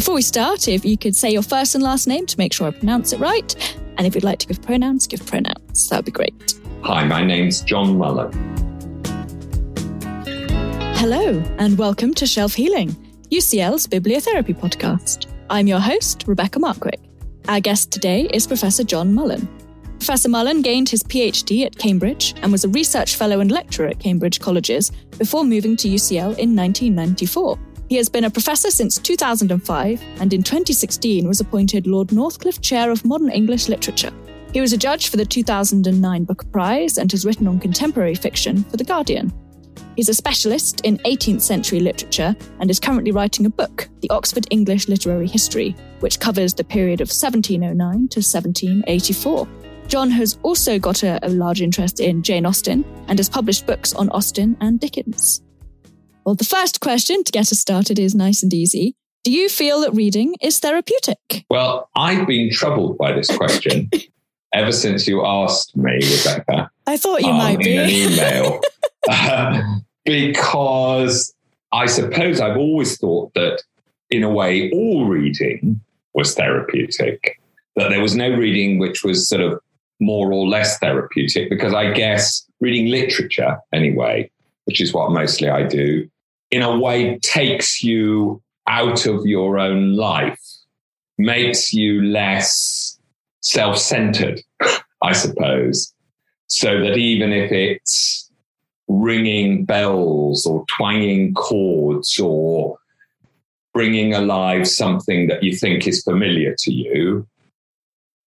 Before we start, if you could say your first and last name to make sure I pronounce it right, and if you'd like to give pronouns, give pronouns. That would be great. Hi, my name's John Mullan. Hello, and welcome to Shelf Healing, UCL's Bibliotherapy podcast. I'm your host, Rebecca Markwick. Our guest today is Professor John Mullan. Professor Mullan gained his PhD at Cambridge and was a research fellow and lecturer at Cambridge colleges before moving to UCL in 1994. He has been a professor since 2005 and in 2016 was appointed Lord Northcliffe Chair of Modern English Literature. He was a judge for the 2009 Booker Prize and has written on contemporary fiction for The Guardian. He's a specialist in 18th century literature and is currently writing a book, The Oxford English Literary History, which covers the period of 1709 to 1784. John has also got a, a, large interest in Jane Austen and has published books on Austen and Dickens. Well, the first question to get us started is nice and easy. Do you feel that reading is therapeutic? Well, I've been troubled by this question ever since you asked me, Rebecca. I thought you um, might be. In an email. because I suppose I've always thought that, in a way, all reading was therapeutic, that there was no reading which was sort of more or less therapeutic, because I guess reading literature, anyway, which is what mostly I do, in a way takes you out of your own life, makes you less self centered, I suppose. So that even if it's ringing bells or twanging chords or bringing alive something that you think is familiar to you,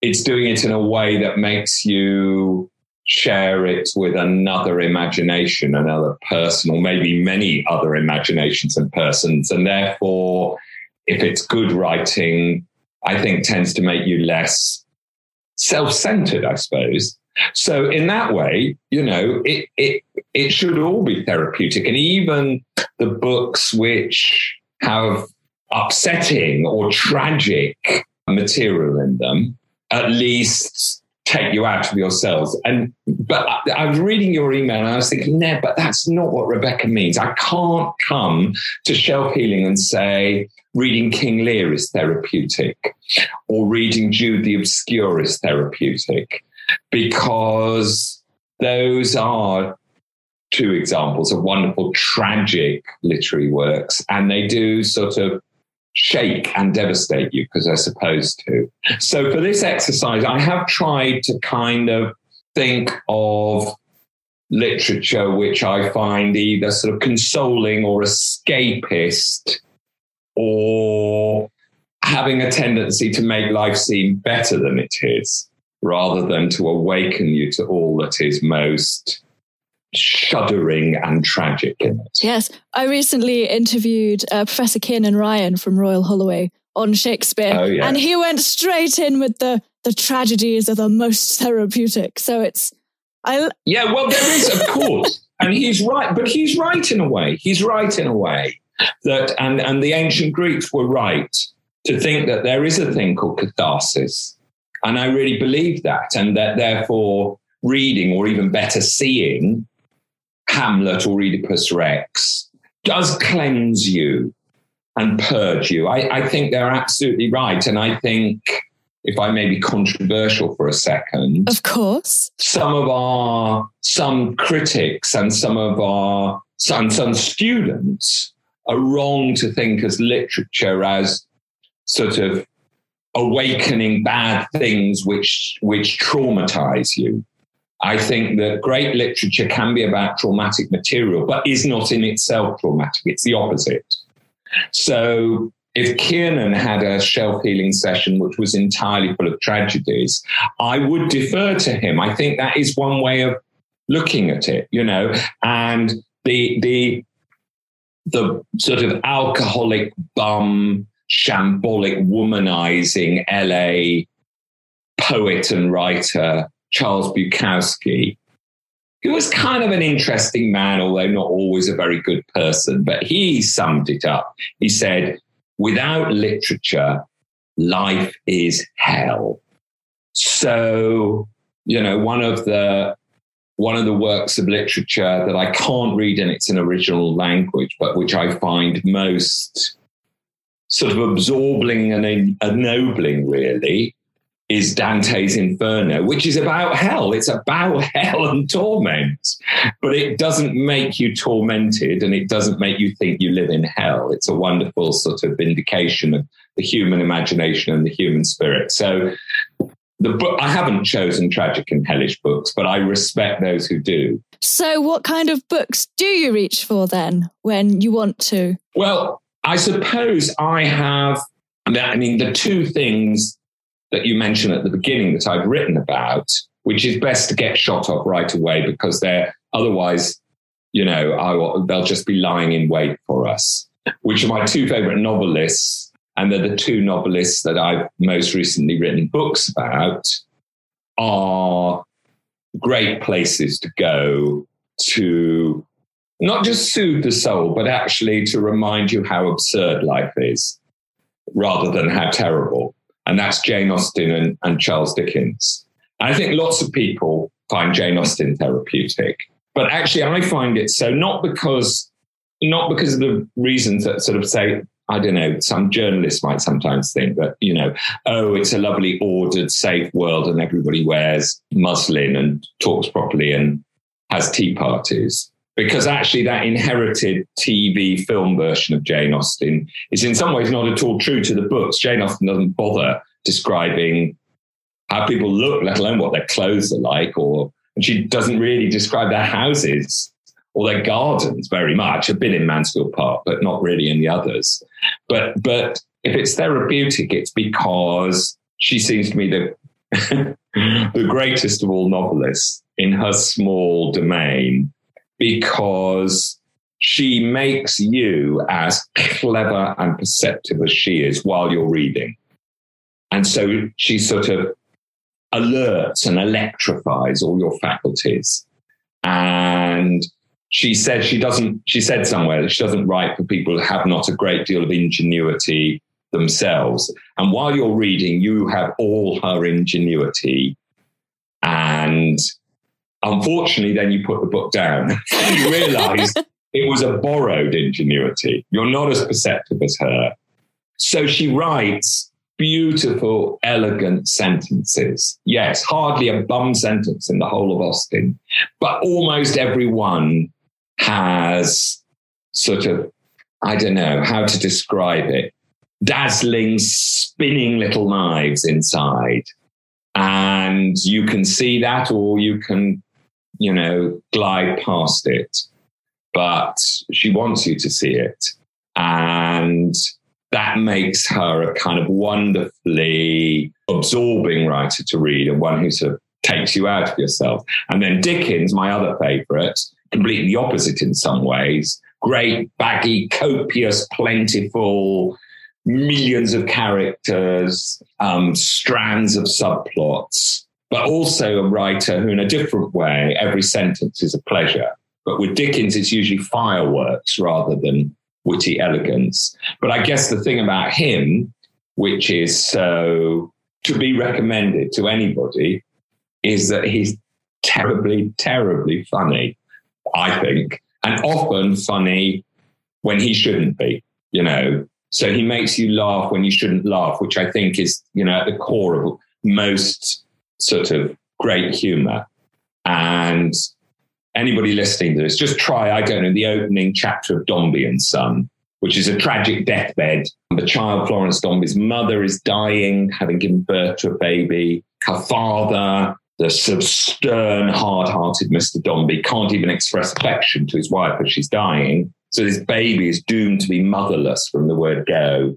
it's doing it in a way that makes you share it with another imagination, another person, or maybe many other imaginations and persons. And therefore, if it's good writing, I think tends to make you less self centered, I suppose. So in that way, you know, it, it, it should all be therapeutic. And even the books which have upsetting or tragic material in them, at least take you out of yourselves. And but I was reading your email and I was thinking, no, but that's not what Rebecca means. I can't come to shelf healing and say reading King Lear is therapeutic or reading Jude the Obscure is therapeutic because those are two examples of wonderful tragic literary works and they do sort of shake and devastate you because they're supposed to. So for this exercise, I have tried to kind of think of literature which I find either sort of consoling or escapist or having a tendency to make life seem better than it is rather than to awaken you to all that is most shuddering and tragic in it. Yes. I recently interviewed uh, Professor and Ryan from Royal Holloway on Shakespeare, oh, yeah. and he went straight in with the the tragedies are the most therapeutic. So it's I Yeah, well there is of course. and he's right, but he's right in a way. He's right in a way that and and the ancient Greeks were right to think that there is a thing called catharsis. And I really believe that and that therefore reading or even better seeing Hamlet or Oedipus Rex does cleanse you and purge you. I, I think they're absolutely right. And I think, if I may be controversial for a second, of course, some of our, some critics and some of our, some, some students are wrong to think as literature as sort of awakening bad things which which traumatize you I think that great literature can be about traumatic material, but is not in itself traumatic. It's the opposite. So if Kiernan had a shelf healing session which was entirely full of tragedies, I would defer to him. I think that is one way of looking at it, you know, and the the the sort of alcoholic bum, shambolic womanizing LA poet and writer Charles Bukowski, who was kind of an interesting man, although not always a very good person. But he summed it up. He said, without literature, life is hell. So, you know, one of the one of the works of literature that I can't read in its an original language, but which I find most sort of absorbing and ennobling, really, is Dante's Inferno, which is about hell. It's about hell and torment, but it doesn't make you tormented and it doesn't make you think you live in hell. It's a wonderful sort of vindication of the human imagination and the human spirit. So, the book I haven't chosen tragic and hellish books, but I respect those who do. So, what kind of books do you reach for then when you want to? Well, I suppose I have. I mean, the two things that you mentioned at the beginning that I've written about, which is best to get shot off right away because they're otherwise, you know, I, they'll just be lying in wait for us. Which are my two favorite novelists, and they're the two novelists that I've most recently written books about, are great places to go to not just soothe the soul, but actually to remind you how absurd life is rather than how terrible and that's Jane Austen and, and Charles Dickens. And I think lots of people find Jane Austen therapeutic, but actually I find it so not because not because of the reasons that sort of say I don't know, some journalists might sometimes think that, you know, oh, it's a lovely, ordered, safe world and everybody wears muslin and talks properly and has tea parties because actually that inherited TV film version of Jane Austen is in some ways not at all true to the books. Jane Austen doesn't bother describing how people look, let alone what their clothes are like, or and she doesn't really describe their houses or their gardens very much. A bit in Mansfield Park, but not really in the others. But but if it's therapeutic, it's because she seems to me the the greatest of all novelists in her small domain because she makes you as clever and perceptive as she is while you're reading. And so she sort of alerts and electrifies all your faculties. And she said she doesn't, she said somewhere that she doesn't write for people who have not a great deal of ingenuity themselves. And while you're reading, you have all her ingenuity and Unfortunately, then you put the book down and you realize it was a borrowed ingenuity. You're not as perceptive as her. So she writes beautiful, elegant sentences. Yes, hardly a bum sentence in the whole of Austen, but almost every one has sort of, I don't know how to describe it, dazzling, spinning little knives inside. And you can see that, or you can you know, glide past it. But she wants you to see it. And that makes her a kind of wonderfully absorbing writer to read and one who sort of takes you out of yourself. And then Dickens, my other favorite, completely opposite in some ways. Great, baggy, copious, plentiful, millions of characters, um, strands of subplots but also a writer who, in a different way, every sentence is a pleasure. But with Dickens, it's usually fireworks rather than witty elegance. But I guess the thing about him, which is so to be recommended to anybody, is that he's terribly, terribly funny, I think, and often funny when he shouldn't be, you know. So he makes you laugh when you shouldn't laugh, which I think is, you know, at the core of most sort of great humor. And anybody listening to this, just try, I don't know, the opening chapter of Dombey and Son, which is a tragic deathbed. The child, Florence Dombey's mother, is dying, having given birth to a baby. Her father, the stern, hard hearted Mr. Dombey, can't even express affection to his wife as she's dying. So this baby is doomed to be motherless from the word go.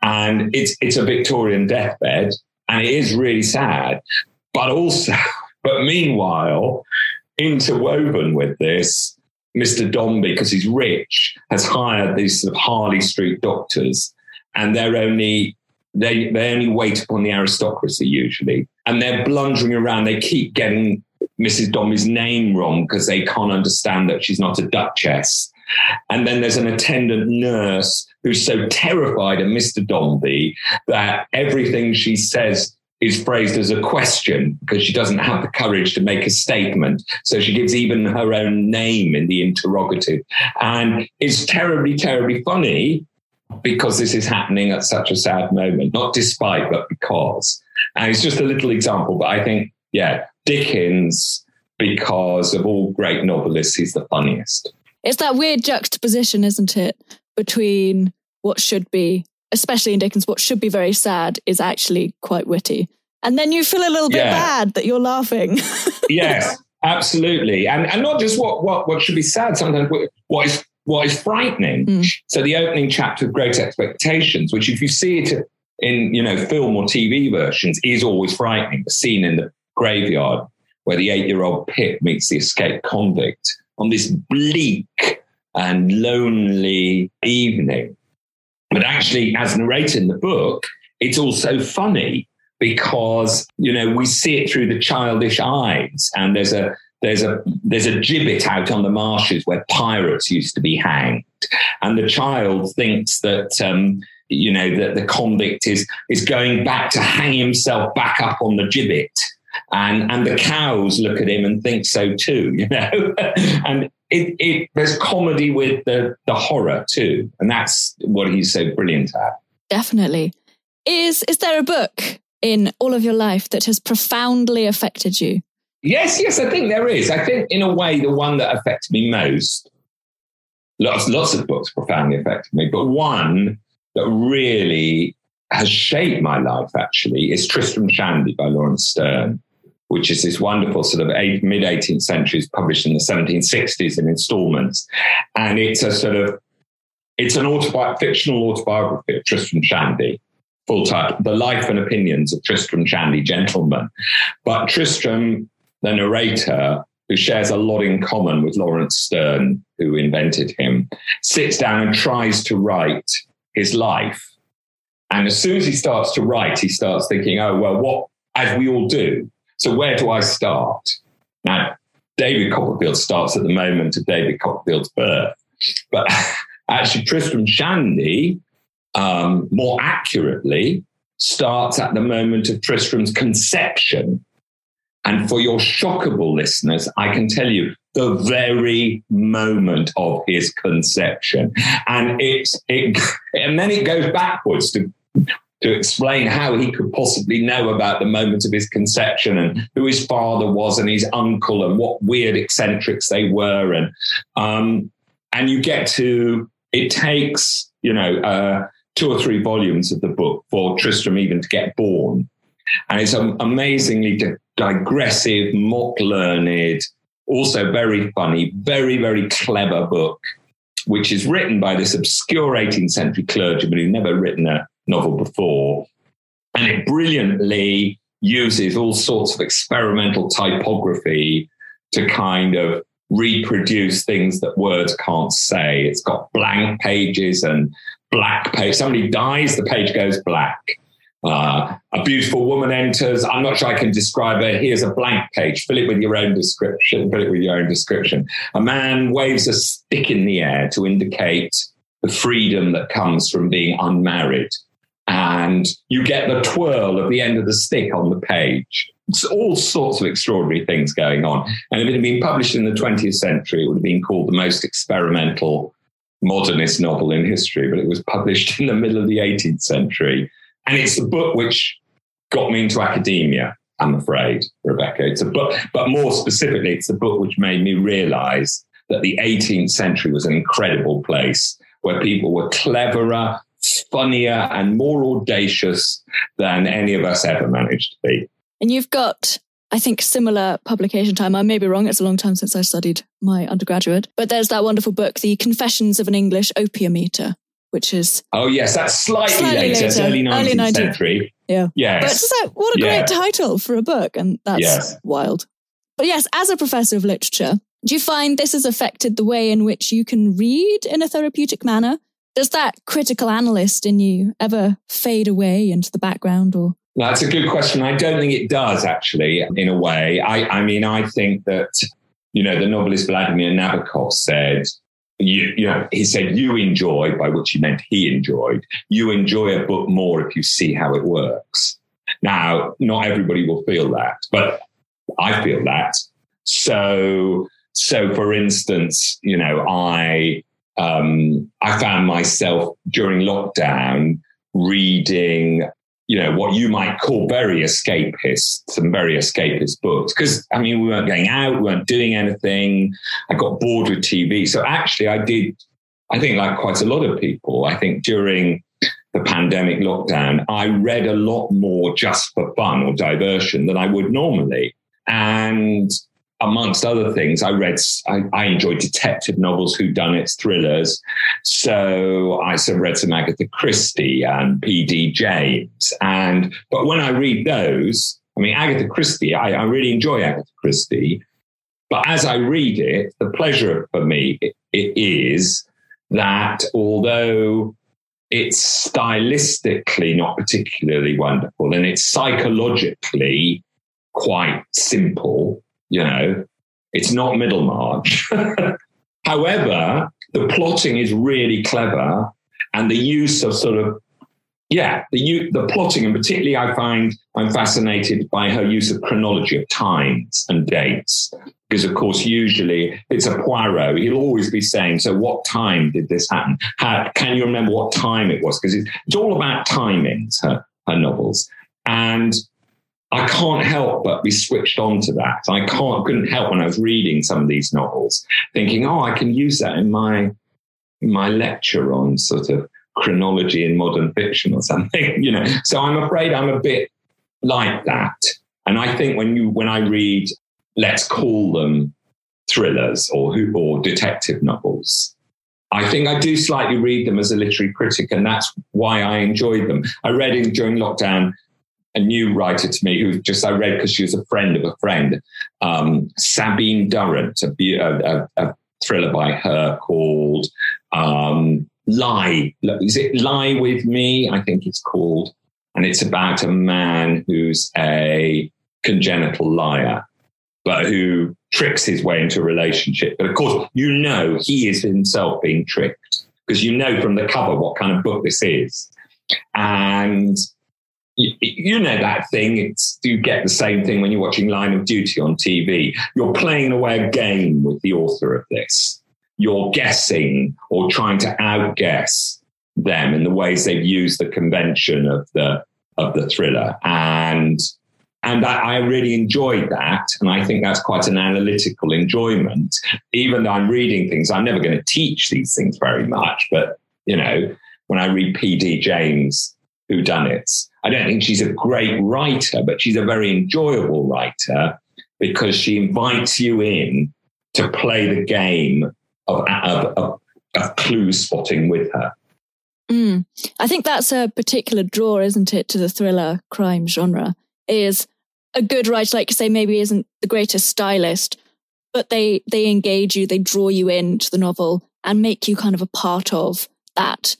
And it's, it's a Victorian deathbed. And it is really sad. But also, but meanwhile, interwoven with this, Mr. Dombey, because he's rich, has hired these sort of Harley Street doctors, and they're only they they only wait upon the aristocracy usually, and they're blundering around. They keep getting Mrs. Dombey's name wrong because they can't understand that she's not a duchess. And then there's an attendant nurse who's so terrified of Mr. Dombey that everything she says is phrased as a question because she doesn't have the courage to make a statement. So she gives even her own name in the interrogative. And it's terribly, terribly funny. because this is happening at such a sad moment, not despite, but because. And it's just a little example, but I think, yeah, Dickens, because of all great novelists, he's the funniest. It's that weird juxtaposition, isn't it, between what should be, especially in Dickens, what should be very sad is actually quite witty. And then you feel a little bit yeah. bad that you're laughing. yes, absolutely. And and not just what what what should be sad, sometimes what is what is frightening. Mm. So the opening chapter of Great Expectations, which if you see it in you know film or TV versions, is always frightening. The scene in the graveyard where the eight-year-old Pip meets the escaped convict on this bleak and lonely evening. But actually, as narrated in the book, it's also funny because you know we see it through the childish eyes, and there's a there's a there's a gibbet out on the marshes where pirates used to be hanged, and the child thinks that. Um, you know that the convict is is going back to hang himself back up on the gibbet. And and the cows look at him and think so too you know? And it, it there's comedy with the the horror too and that's what he's so brilliant at. Definitely. Is is there a book in all of your life that has profoundly affected you? Yes yes i think there is. I think in a way the one that affected me most lots lots of books profoundly affected me but one that really has shaped my life actually is Tristram Shandy by Laurence Sterne, which is this wonderful sort of mid 18th century, is published in the 1760s in installments. And it's a sort of, it's an autobi- fictional autobiography of Tristram Shandy, full title, The Life and Opinions of Tristram Shandy, Gentleman. But Tristram, the narrator, who shares a lot in common with Laurence Sterne, who invented him, sits down and tries to write his life and as soon as he starts to write, he starts thinking, oh, well, what, as we all do. So where do I start? Now, David Copperfield starts at the moment of David Copperfield's birth. But actually, Tristram Shandy, um, more accurately, starts at the moment of Tristram's conception. And for your shockable listeners, I can tell you the very moment of his conception. And it's it and then it goes backwards to to explain how he could possibly know about the moment of his conception and who his father was and his uncle and what weird eccentrics they were. And um, and you get to it takes you know uh, two or three volumes of the book for Tristram even to get born. And it's an amazingly digressive mock learned also very funny, very, very clever book, which is written by this obscure 18th century clergyman who'd never written a novel before. And it brilliantly uses all sorts of experimental typography to kind of reproduce things that words can't say. It's got blank pages and black page. Somebody dies, the page goes black. Uh, a beautiful woman enters. I'm not sure I can describe her. Here's a blank page. Fill it with your own description. Fill it with your own description. A man waves a stick in the air to indicate the freedom that comes from being unmarried. And you get the twirl of the end of the stick on the page. It's all sorts of extraordinary things going on. And if it had been published in the 20th century, it would have been called the most experimental modernist novel in history. But it was published in the middle of the 18th century and it's the book which got me into academia, I'm afraid, Rebecca. It's a book, but more specifically, it's the book which made me realize that the 18th century was an incredible place where people were cleverer, funnier, and more audacious than any of us ever managed to be. And you've got, I think, similar publication time. I may be wrong. It's a long time since I studied my undergraduate. But there's that wonderful book, The Confessions of an English Opium Eater, which is oh yes, that's slightly, slightly later, later. It's early 19th, early 19th century. Yeah, yes. But like, what a yeah. great title for a book, and that's yes. wild. But yes, as a professor of literature, do you find this has affected the way in which you can read in a therapeutic manner? Does that critical analyst in you ever fade away into the background, or? That's a good question. I don't think it does actually. In a way, I, I mean, I think that you know the novelist Vladimir Nabokov said you, you know, he said, you enjoy, by which he meant he enjoyed, you enjoy a book more if you see how it works. Now, not everybody will feel that, but I feel that. So, so for instance, you know, I, um, I found myself during lockdown reading, you know, what you might call very escapist, some very escapist books. Because, I mean, we weren't going out, we weren't doing anything. I got bored with TV. So actually, I did, I think, like quite a lot of people, I think during the pandemic lockdown, I read a lot more just for fun or diversion than I would normally. And amongst other things, I read, I, I enjoyed detective novels, whodunits, thrillers. So I read some Agatha Christie and P.D. James. And, but when I read those, I mean, Agatha Christie, I, I really enjoy Agatha Christie. But as I read it, the pleasure for me it, it is that although it's stylistically not particularly wonderful and it's psychologically quite simple, you know, it's not Middlemarch. However, the plotting is really clever and the use of sort of yeah, the the plotting, and particularly I find I'm fascinated by her use of chronology of times and dates. Because of course, usually it's a Poirot. He'll always be saying, "So, what time did this happen? How, can you remember what time it was?" Because it's, it's all about timings. Her her novels, and I can't help but be switched on to that. I can't couldn't help when I was reading some of these novels, thinking, "Oh, I can use that in my in my lecture on sort of." chronology in modern fiction or something, you know. So I'm afraid I'm a bit like that. And I think when you when I read, let's call them thrillers or or detective novels, I think I do slightly read them as a literary critic, and that's why I enjoyed them. I read in during lockdown a new writer to me who just I read because she was a friend of a friend, um, Sabine Durrant, a, a, a, thriller by her called um, Lie. Is it Lie with Me? I think it's called. And it's about a man who's a congenital liar, but who tricks his way into a relationship. But of course, you know he is himself being tricked because you know from the cover what kind of book this is. And you, know that thing. It's you get the same thing when you're watching Line of Duty on TV. You're playing away a game with the author of this. You're guessing or trying to outguess them in the ways they've used the convention of the of the thriller. And and I really enjoyed that. And i think that's quite an analytical enjoyment. Even though i'm reading things i'm never going to teach these things very much. But you know when i read pd james whodunits i don't think she's a great writer but she's a very enjoyable writer because she invites you in to play the game of, of, of, of clue spotting with her. Mm. I think that's a particular draw, isn't it, to the thriller crime genre? Is a good writer, like you say, maybe isn't the greatest stylist, but they they engage you, they draw you into the novel and make you kind of a part of that,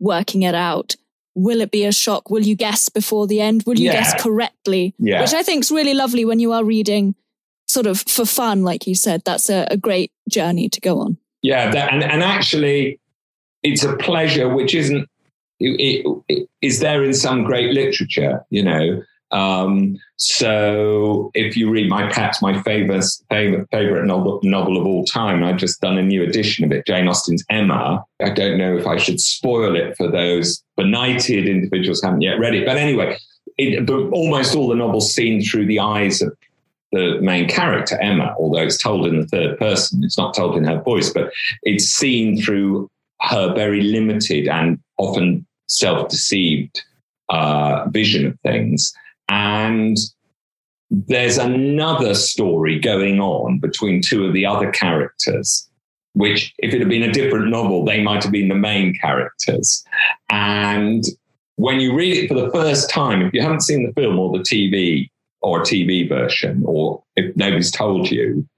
working it out. Will it be a shock? Will you guess before the end? Will you yeah. guess correctly? Yeah. Which I think is really lovely when you are reading sort of for fun, like you said. That's a, a great journey to go on. Yeah, that, and and actually, it's a pleasure which isn't it, it, it is there in some great literature, you know. Um, so if you read my perhaps my favorite favorite favorite novel novel of all time, I've just done a new edition of it, Jane Austen's Emma. I don't know if I should spoil it for those benighted individuals haven't yet read it, but anyway, it, but almost all the novels seen through the eyes of the main character, Emma, although it's told in the third person, it's not told in her voice, but it's seen through her very limited and often self deceived uh, vision of things. And there's another story going on between two of the other characters, which, if it had been a different novel, they might have been the main characters. And when you read it for the first time, if you haven't seen the film or the TV or a TV version, or if nobody's told you,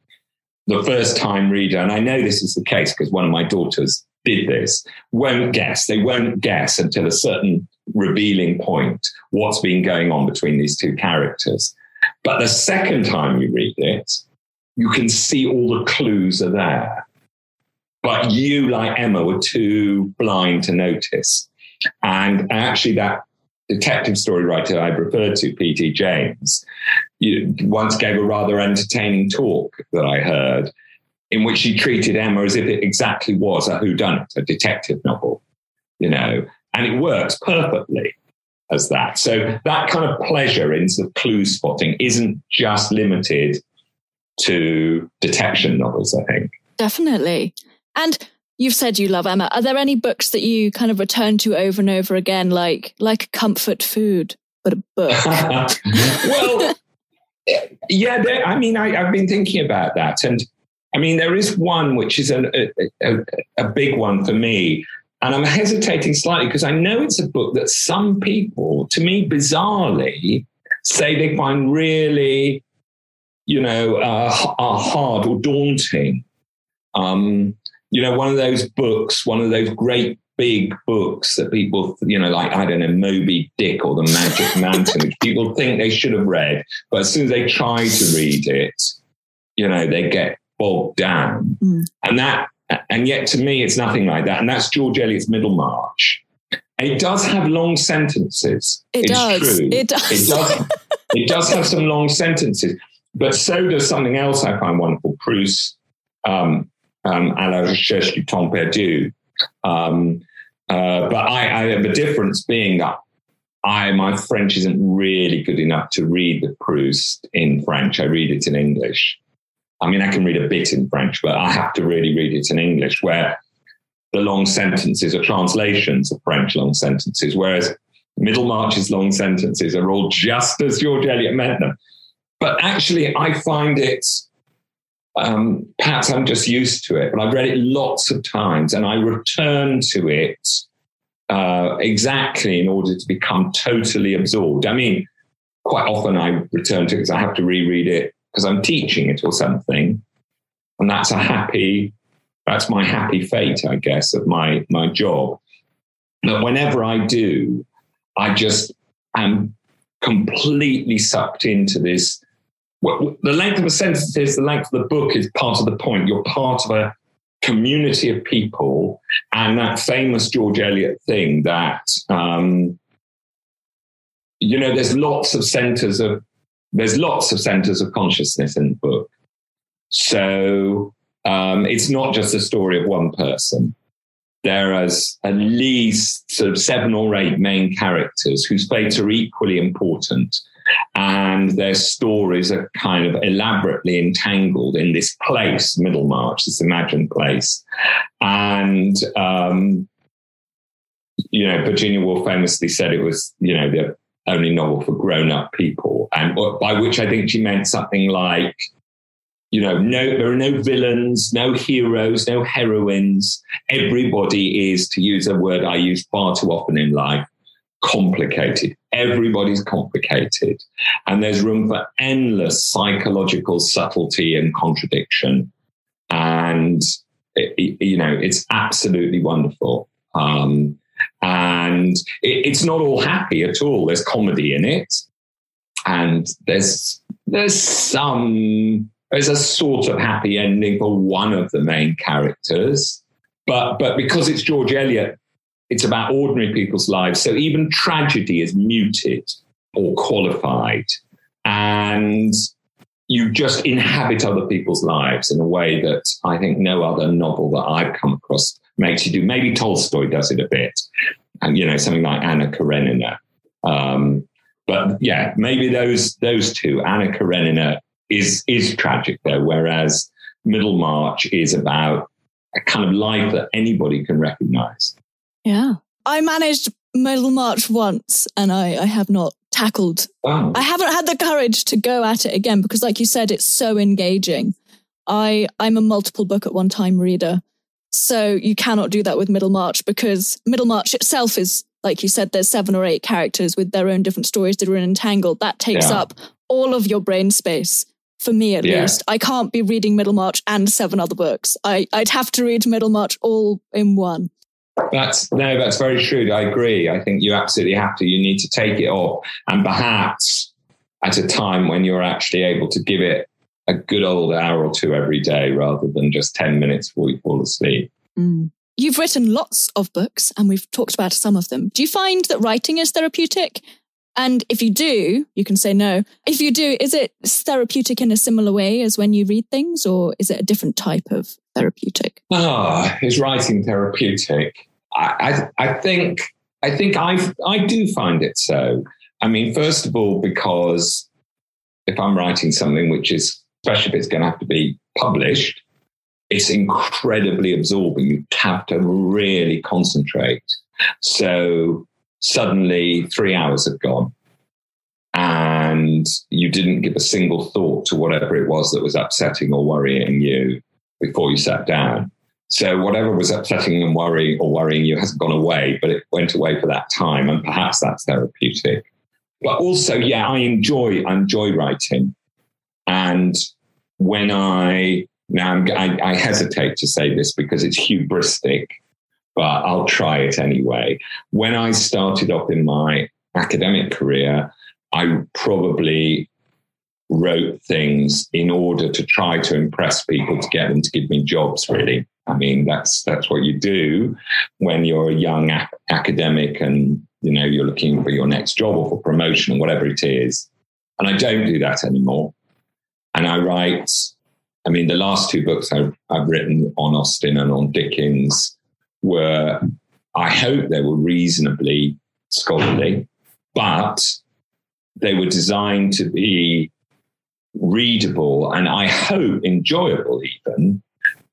the first time reader, and I know this is the case because one of my daughters did this, won't guess. They won't guess until a certain revealing point what's been going on between these two characters. But the second time you read it, you can see all the clues are there. But you, like Emma, were too blind to notice. And actually, that detective story writer I referred to, P.D. James, once gave a rather entertaining talk that I heard in which she treated Emma as if it exactly was a whodunit, a detective novel, you know, and it works perfectly as that. So that kind of pleasure in sort of clue spotting isn't just limited to detection novels, I think. Definitely. And you've said you love Emma. Are there any books that you kind of return to over and over again, like like comfort food, but a book? well, yeah, I mean, I, have been thinking about that, and I mean, there is one which is a, a, a big one for me, and I'm hesitating slightly because I know it's a book that some people, to me, bizarrely, say they find really, you know, uh, hard or daunting. Um, you know, one of those books, one of those great big books that people, you know, like, I don't know, Moby Dick or The Magic Mountain, which people think they should have read. But as soon as they try to read it, you know, they get bogged down. Mm. And that, and yet to me, it's nothing like that. And that's George Eliot's Middlemarch. It does have long sentences. It does. It does. It does. it does have some long sentences. But so does something else I find wonderful. Proust, um, um, à la recherche du temps perdu. Um, uh, but I, I have a difference being that I my French isn't really good enough to read the Proust in French. I read it in English. I mean, I can read a bit in French, but I have to really read it in English, where the long sentences are translations of French long sentences, whereas Middlemarch's long sentences are all just as George Eliot meant them. But actually, I find it um, perhaps I'm just used to it, but I've read it lots of times and I return to it uh, exactly in order to become totally absorbed. I mean, quite often I return to it because I have to reread it because I'm teaching it or something. And that's a happy, that's my happy fate, I guess, of my, my job. But whenever I do, I just am completely sucked into this the length of a sentence is the length of the book is part of the point. You're part of a community of people, and that famous George Eliot thing that um, you know, there's lots of centers of there's lots of centers of consciousness in the book. So um, it's not just a story of one person. There are at least sort of seven or eight main characters whose fates are equally important and their stories are kind of elaborately entangled in this place, Middlemarch, this imagined place. And, um, you know, Virginia Woolf famously said it was, you know, the only novel for grown up people. And by which I think she meant something like, you know, no, there are no villains, no heroes, no heroines. Everybody is, to use a word I use far too often in life, complicated. Everybody's complicated. And there's room for endless psychological subtlety and contradiction. And, it, you know, it's absolutely wonderful. Um, and it, it's not all happy at all. There's comedy in it. And there's, there's some, there's a sort of happy ending for one of the main characters. But, but because it's George Eliot, it's about ordinary people's lives. So even tragedy is muted or qualified. And you just inhabit other people's lives in a way that I think no other novel that I've come across makes you do. Maybe Tolstoy does it a bit, and you know something like Anna Karenina. Um, but yeah, maybe those those two. Anna Karenina is is tragic though, whereas Middlemarch is about a kind of life that anybody can recognize. Yeah. I managed Middlemarch once and I, I have not tackled. Wow. I haven't had the courage to go at it again because, like you said, it's so engaging. I, I'm a multiple book at one time reader. So you cannot do that with Middlemarch because Middlemarch itself is, like you said, there's seven or eight characters with their own different stories that are entangled. That takes yeah. up all of your brain space for me at yeah. least. I can't be reading Middlemarch and seven other books. I, I'd have to read Middlemarch all in one. That's no, that's very true. I agree. I think you absolutely have to. You need to take it off, and perhaps at a time when you're actually able to give it a good old hour or two every day, rather than just ten minutes before you fall asleep. Mm. You've written lots of books, and we've talked about some of them. Do you find that writing is therapeutic? And if you do, you can say no. If you do, is it therapeutic in a similar way as when you read things, or is it a different type of therapeutic? Ah, oh, is writing therapeutic? I, I, I think I think I I do find it so. I mean, first of all, because if I'm writing something which is, especially if it's going to have to be published, it's incredibly absorbing. You have to really concentrate. So suddenly three hours have gone and you didn't give a single thought to whatever it was that was upsetting or worrying you before you sat down. So whatever was upsetting and worrying or worrying you hasn't gone away, but it went away for that time. And perhaps that's therapeutic. But also, yeah, I enjoy, I enjoy writing. And when I now, I, I hesitate to say this because it's hubristic, but I'll try it anyway. When I started off in my academic career, I probably wrote things in order to try to impress people to get them to give me jobs really. I mean that's that's what you do when you're a young a- academic and you know you're looking for your next job or for promotion or whatever it is. And i don't do that anymore and i write I mean, the last two books I've, I've written on Austen and on Dickens were, I hope they were reasonably scholarly, but they were designed to be readable and I hope enjoyable even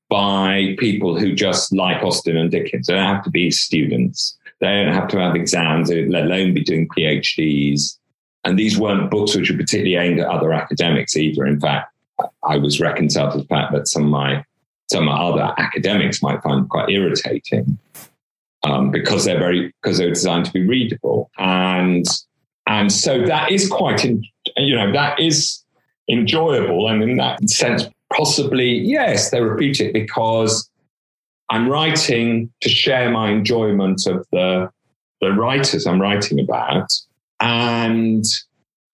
by people who just like Austen and Dickens. They don't have to be students. They don't have to have exams, let alone be doing PhDs. And these weren't books which were particularly aimed at other academics either. In fact, I was reconciled to the fact that some of my some my other academics might find quite irritating um, because they're very because they're designed to be readable. And and so that is quite in, you know that is enjoyable. And in that sense possibly yes therapeutic because I'm writing to share my enjoyment of the the writers I'm writing about and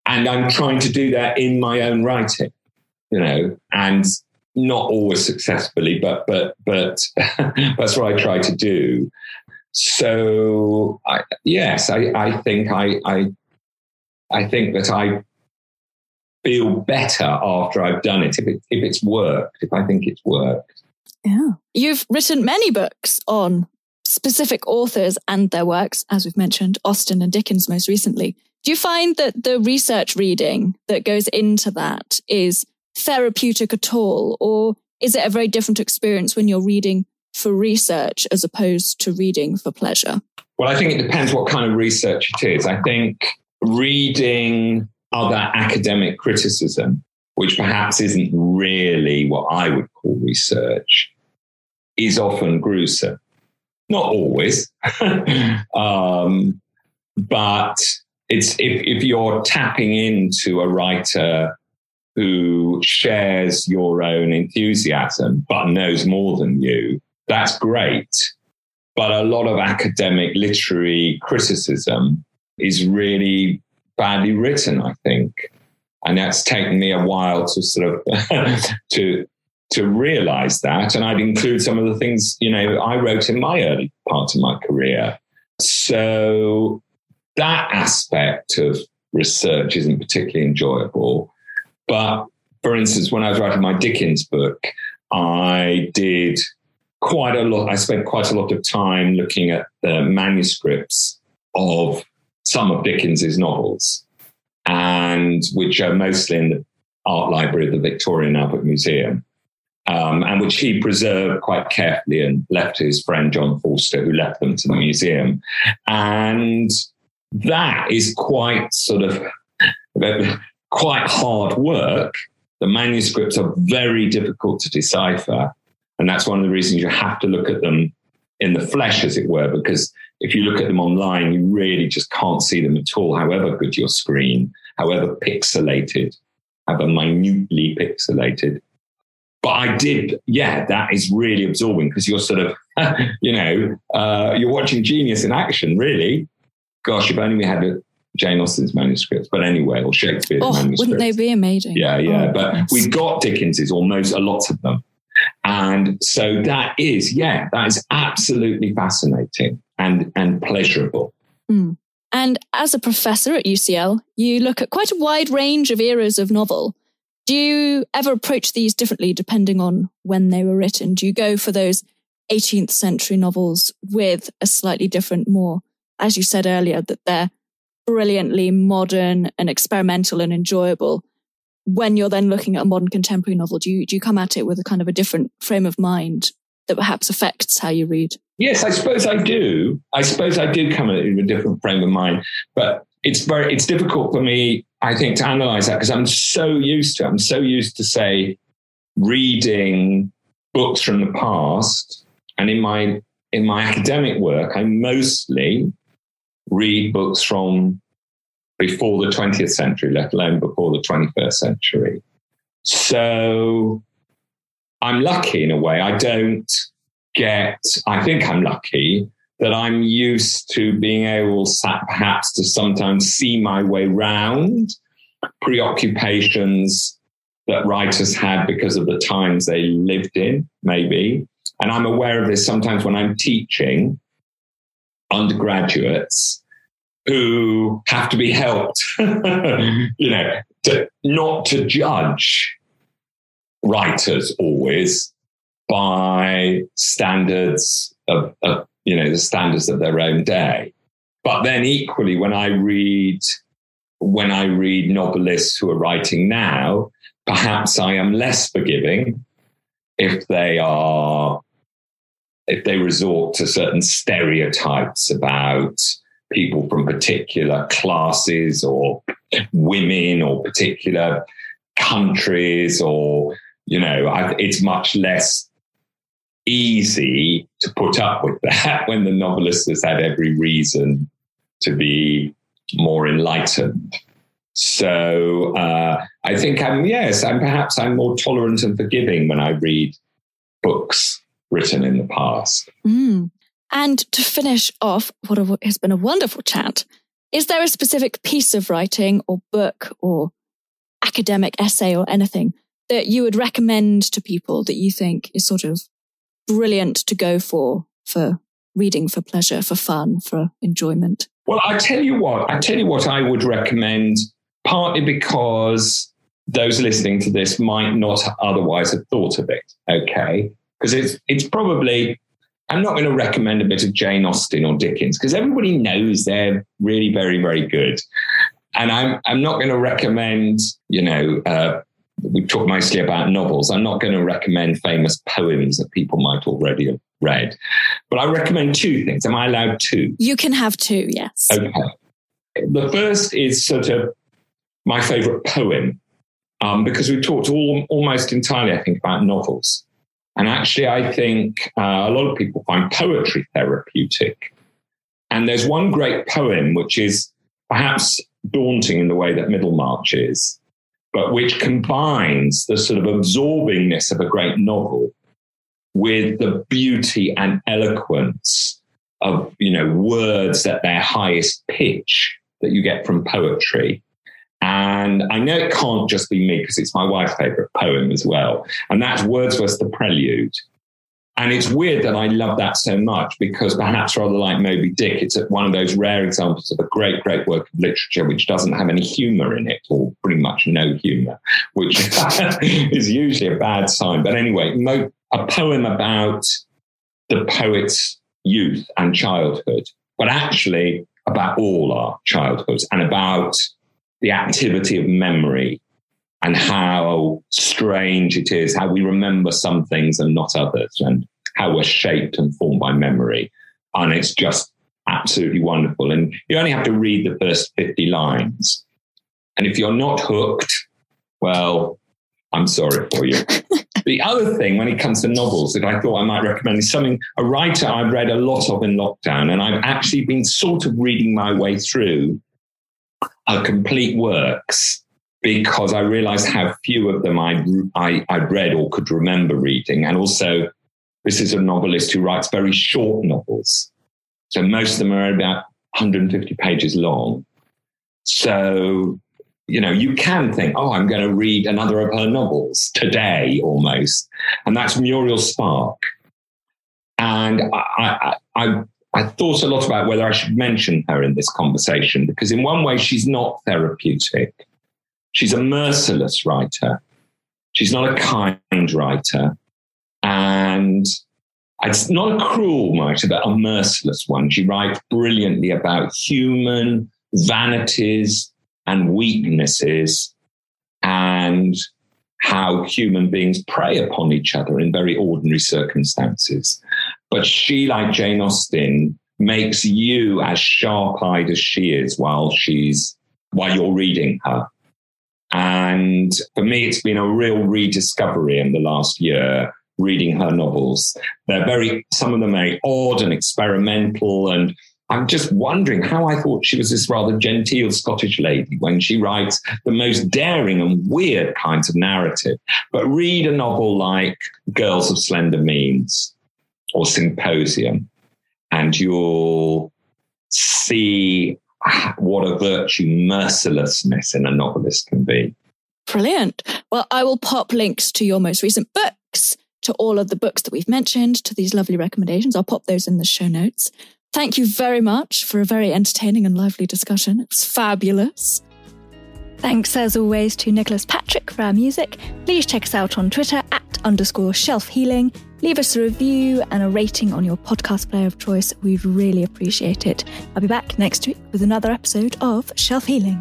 and I'm trying to do that in my own writing you know, and not always successfully, but but but that's what I try to do. So I, yes, I, I think I, I I think that I feel better after I've done it if it if it's worked, if I think it's worked. Yeah. You've written many books on specific authors and their works, as we've mentioned, Austen and Dickens most recently. Do you find that the research reading that goes into that is therapeutic at all? Or is it a very different experience when you're reading for research as opposed to reading for pleasure? Well, I think it depends what kind of research it is. I think reading other academic criticism, which perhaps isn't really what I would call research, is often gruesome. Not always, um, but it's if, if you're tapping into a writer who shares your own enthusiasm but knows more than you, that's great. But a lot of academic literary criticism is really badly written, I think. And that's taken me a while to sort of to to realize that. And I'd include some of the things, you know, I wrote in my early part of my career. So that aspect of research isn't particularly enjoyable. But for instance, when I was writing my Dickens book, I did quite a lot. I spent quite a lot of time looking at the manuscripts of some of Dickens's novels, and which are mostly in the art library of the Victoria and Albert Museum, um, and which he preserved quite carefully and left to his friend John Forster, who left them to the museum. And that is quite sort of quite hard work. The manuscripts are very difficult to decipher. And that's one of the reasons you have to look at them in the flesh, as it were, because if you look at them online, you really just can't see them at all, however good your screen, however pixelated, however minutely pixelated. But I did, yeah, that is really absorbing because you're sort of, you know, uh, you're watching genius in action, really. Gosh, if only we had a Jane Austen's manuscripts, but anyway, or Shakespeare's oh, manuscripts. Wouldn't they be amazing? Yeah, yeah. Oh, but we've got Dickens's, almost a lot of them. And so that is, yeah, that is absolutely fascinating and, and pleasurable. Mm. And as a professor at UCL, you look at quite a wide range of eras of novel. Do you ever approach these differently depending on when they were written? Do you go for those 18th century novels with a slightly different, more, as you said earlier, that they're brilliantly modern and experimental and enjoyable? When you're then looking at a modern contemporary novel, do you, do you come at it with a kind of a different frame of mind that perhaps affects how you read? Yes, I suppose I do. I suppose I do come at it with a different frame of mind, but it's very it's difficult for me, I think, to analyze that because I'm so used to. I'm so used to say reading books from the past, and in my in my academic work, I mostly read books from before the 20th century, let alone before the 21st century. So I'm lucky in a way. I don't get, I think I'm lucky that I'm used to being able perhaps to sometimes see my way round preoccupations that writers had because of the times they lived in, maybe. And I'm aware of this sometimes when I'm teaching undergraduates who have to be helped, you know, to, not to judge writers always by standards of, of, you know, the standards of their own day. But then equally, when I read, when I read novelists who are writing now, perhaps I am less forgiving if they are, if they resort to certain stereotypes about people from particular classes or women or particular countries or you know, it's much less easy to put up with that when the novelist has had every reason to be more enlightened. So uh, I think I'm yes, I'm perhaps I'm more tolerant and forgiving when I read books written in the past. Mm. And to finish off, what has been a wonderful chat. Is there a specific piece of writing or book or academic essay or anything that you would recommend to people that you think is sort of brilliant to go for, for reading for pleasure, for fun, for enjoyment? Well, I tell you what, I tell you what I would recommend, partly because those listening to this might not otherwise have thought of it. Okay. Because it's it's probably I'm not going to recommend a bit of Jane Austen or Dickens because everybody knows they're really very very good, and I'm I'm not going to recommend you know uh, we talk mostly about novels. I'm not going to recommend famous poems that people might already have read, but I recommend two things. Am I allowed two? You can have two, yes. Okay. The first is sort of my favorite poem, um, because we talked all, almost entirely, I think, about novels. And actually, I think uh, a lot of people find poetry therapeutic. And there's one great poem which is perhaps daunting in the way that Middlemarch is, but which combines the sort of absorbingness of a great novel with the beauty and eloquence of you know words at their highest pitch that you get from poetry. And i know it can't just be me because it's my wife's favorite poem as well. And that's wordsworth's the prelude and it's weird that I love that so much because perhaps rather like Moby Dick, it's one of those rare examples of a great, great work of literature which doesn't have any humor in it or pretty much no humor, which is usually a bad sign. But anyway, a poem about the poet's youth and childhood, but actually about all our childhoods and about the activity of memory and how strange it is, how we remember some things and not others, and how we're shaped and formed by memory. And it's just absolutely wonderful. And you only have to read the first 50 lines. And if you're not hooked, well, I'm sorry for you. the other thing when it comes to novels that I thought I might recommend is something a writer I've read a lot of in lockdown, and I've actually been sort of reading my way through her complete works because I realized how few of them I'd, I, I'd read or could remember reading. And also, this is a novelist who writes very short novels. So most of them are about 150 pages long. So, you know, you can think, oh, I'm going to read another of her novels today almost. And that's Muriel Spark. And I, I, I, I thought a lot about whether I should mention her in this conversation because, in one way, she's not therapeutic. She's a merciless writer. She's not a kind writer. And it's not a cruel writer, but a merciless one. She writes brilliantly about human vanities and weaknesses and how human beings prey upon each other in very ordinary circumstances. But she, like Jane Austen, makes you as sharp eyed as she is while she's while you're reading her. And for me, it's been a real rediscovery in the last year reading her novels. They're very, some of them are odd and experimental and I'm just wondering how I thought she was this rather genteel Scottish lady when she writes the most daring and weird kinds of narrative. But read a novel like Girls of Slender Means or Symposium, and you'll see what a virtue mercilessness in a novelist can be. Brilliant. Well, I will pop links to your most recent books, to all of the books that we've mentioned, to these lovely recommendations. I'll pop those in the show notes. Thank you very much for a very entertaining and lively discussion. It was fabulous. Thanks as always to Nicholas Patrick for our music. Please check us out on Twitter at underscore shelf healing. Leave us a review and a rating on your podcast player of choice. We'd really appreciate it. I'll be back next week with another episode of Shelf Healing.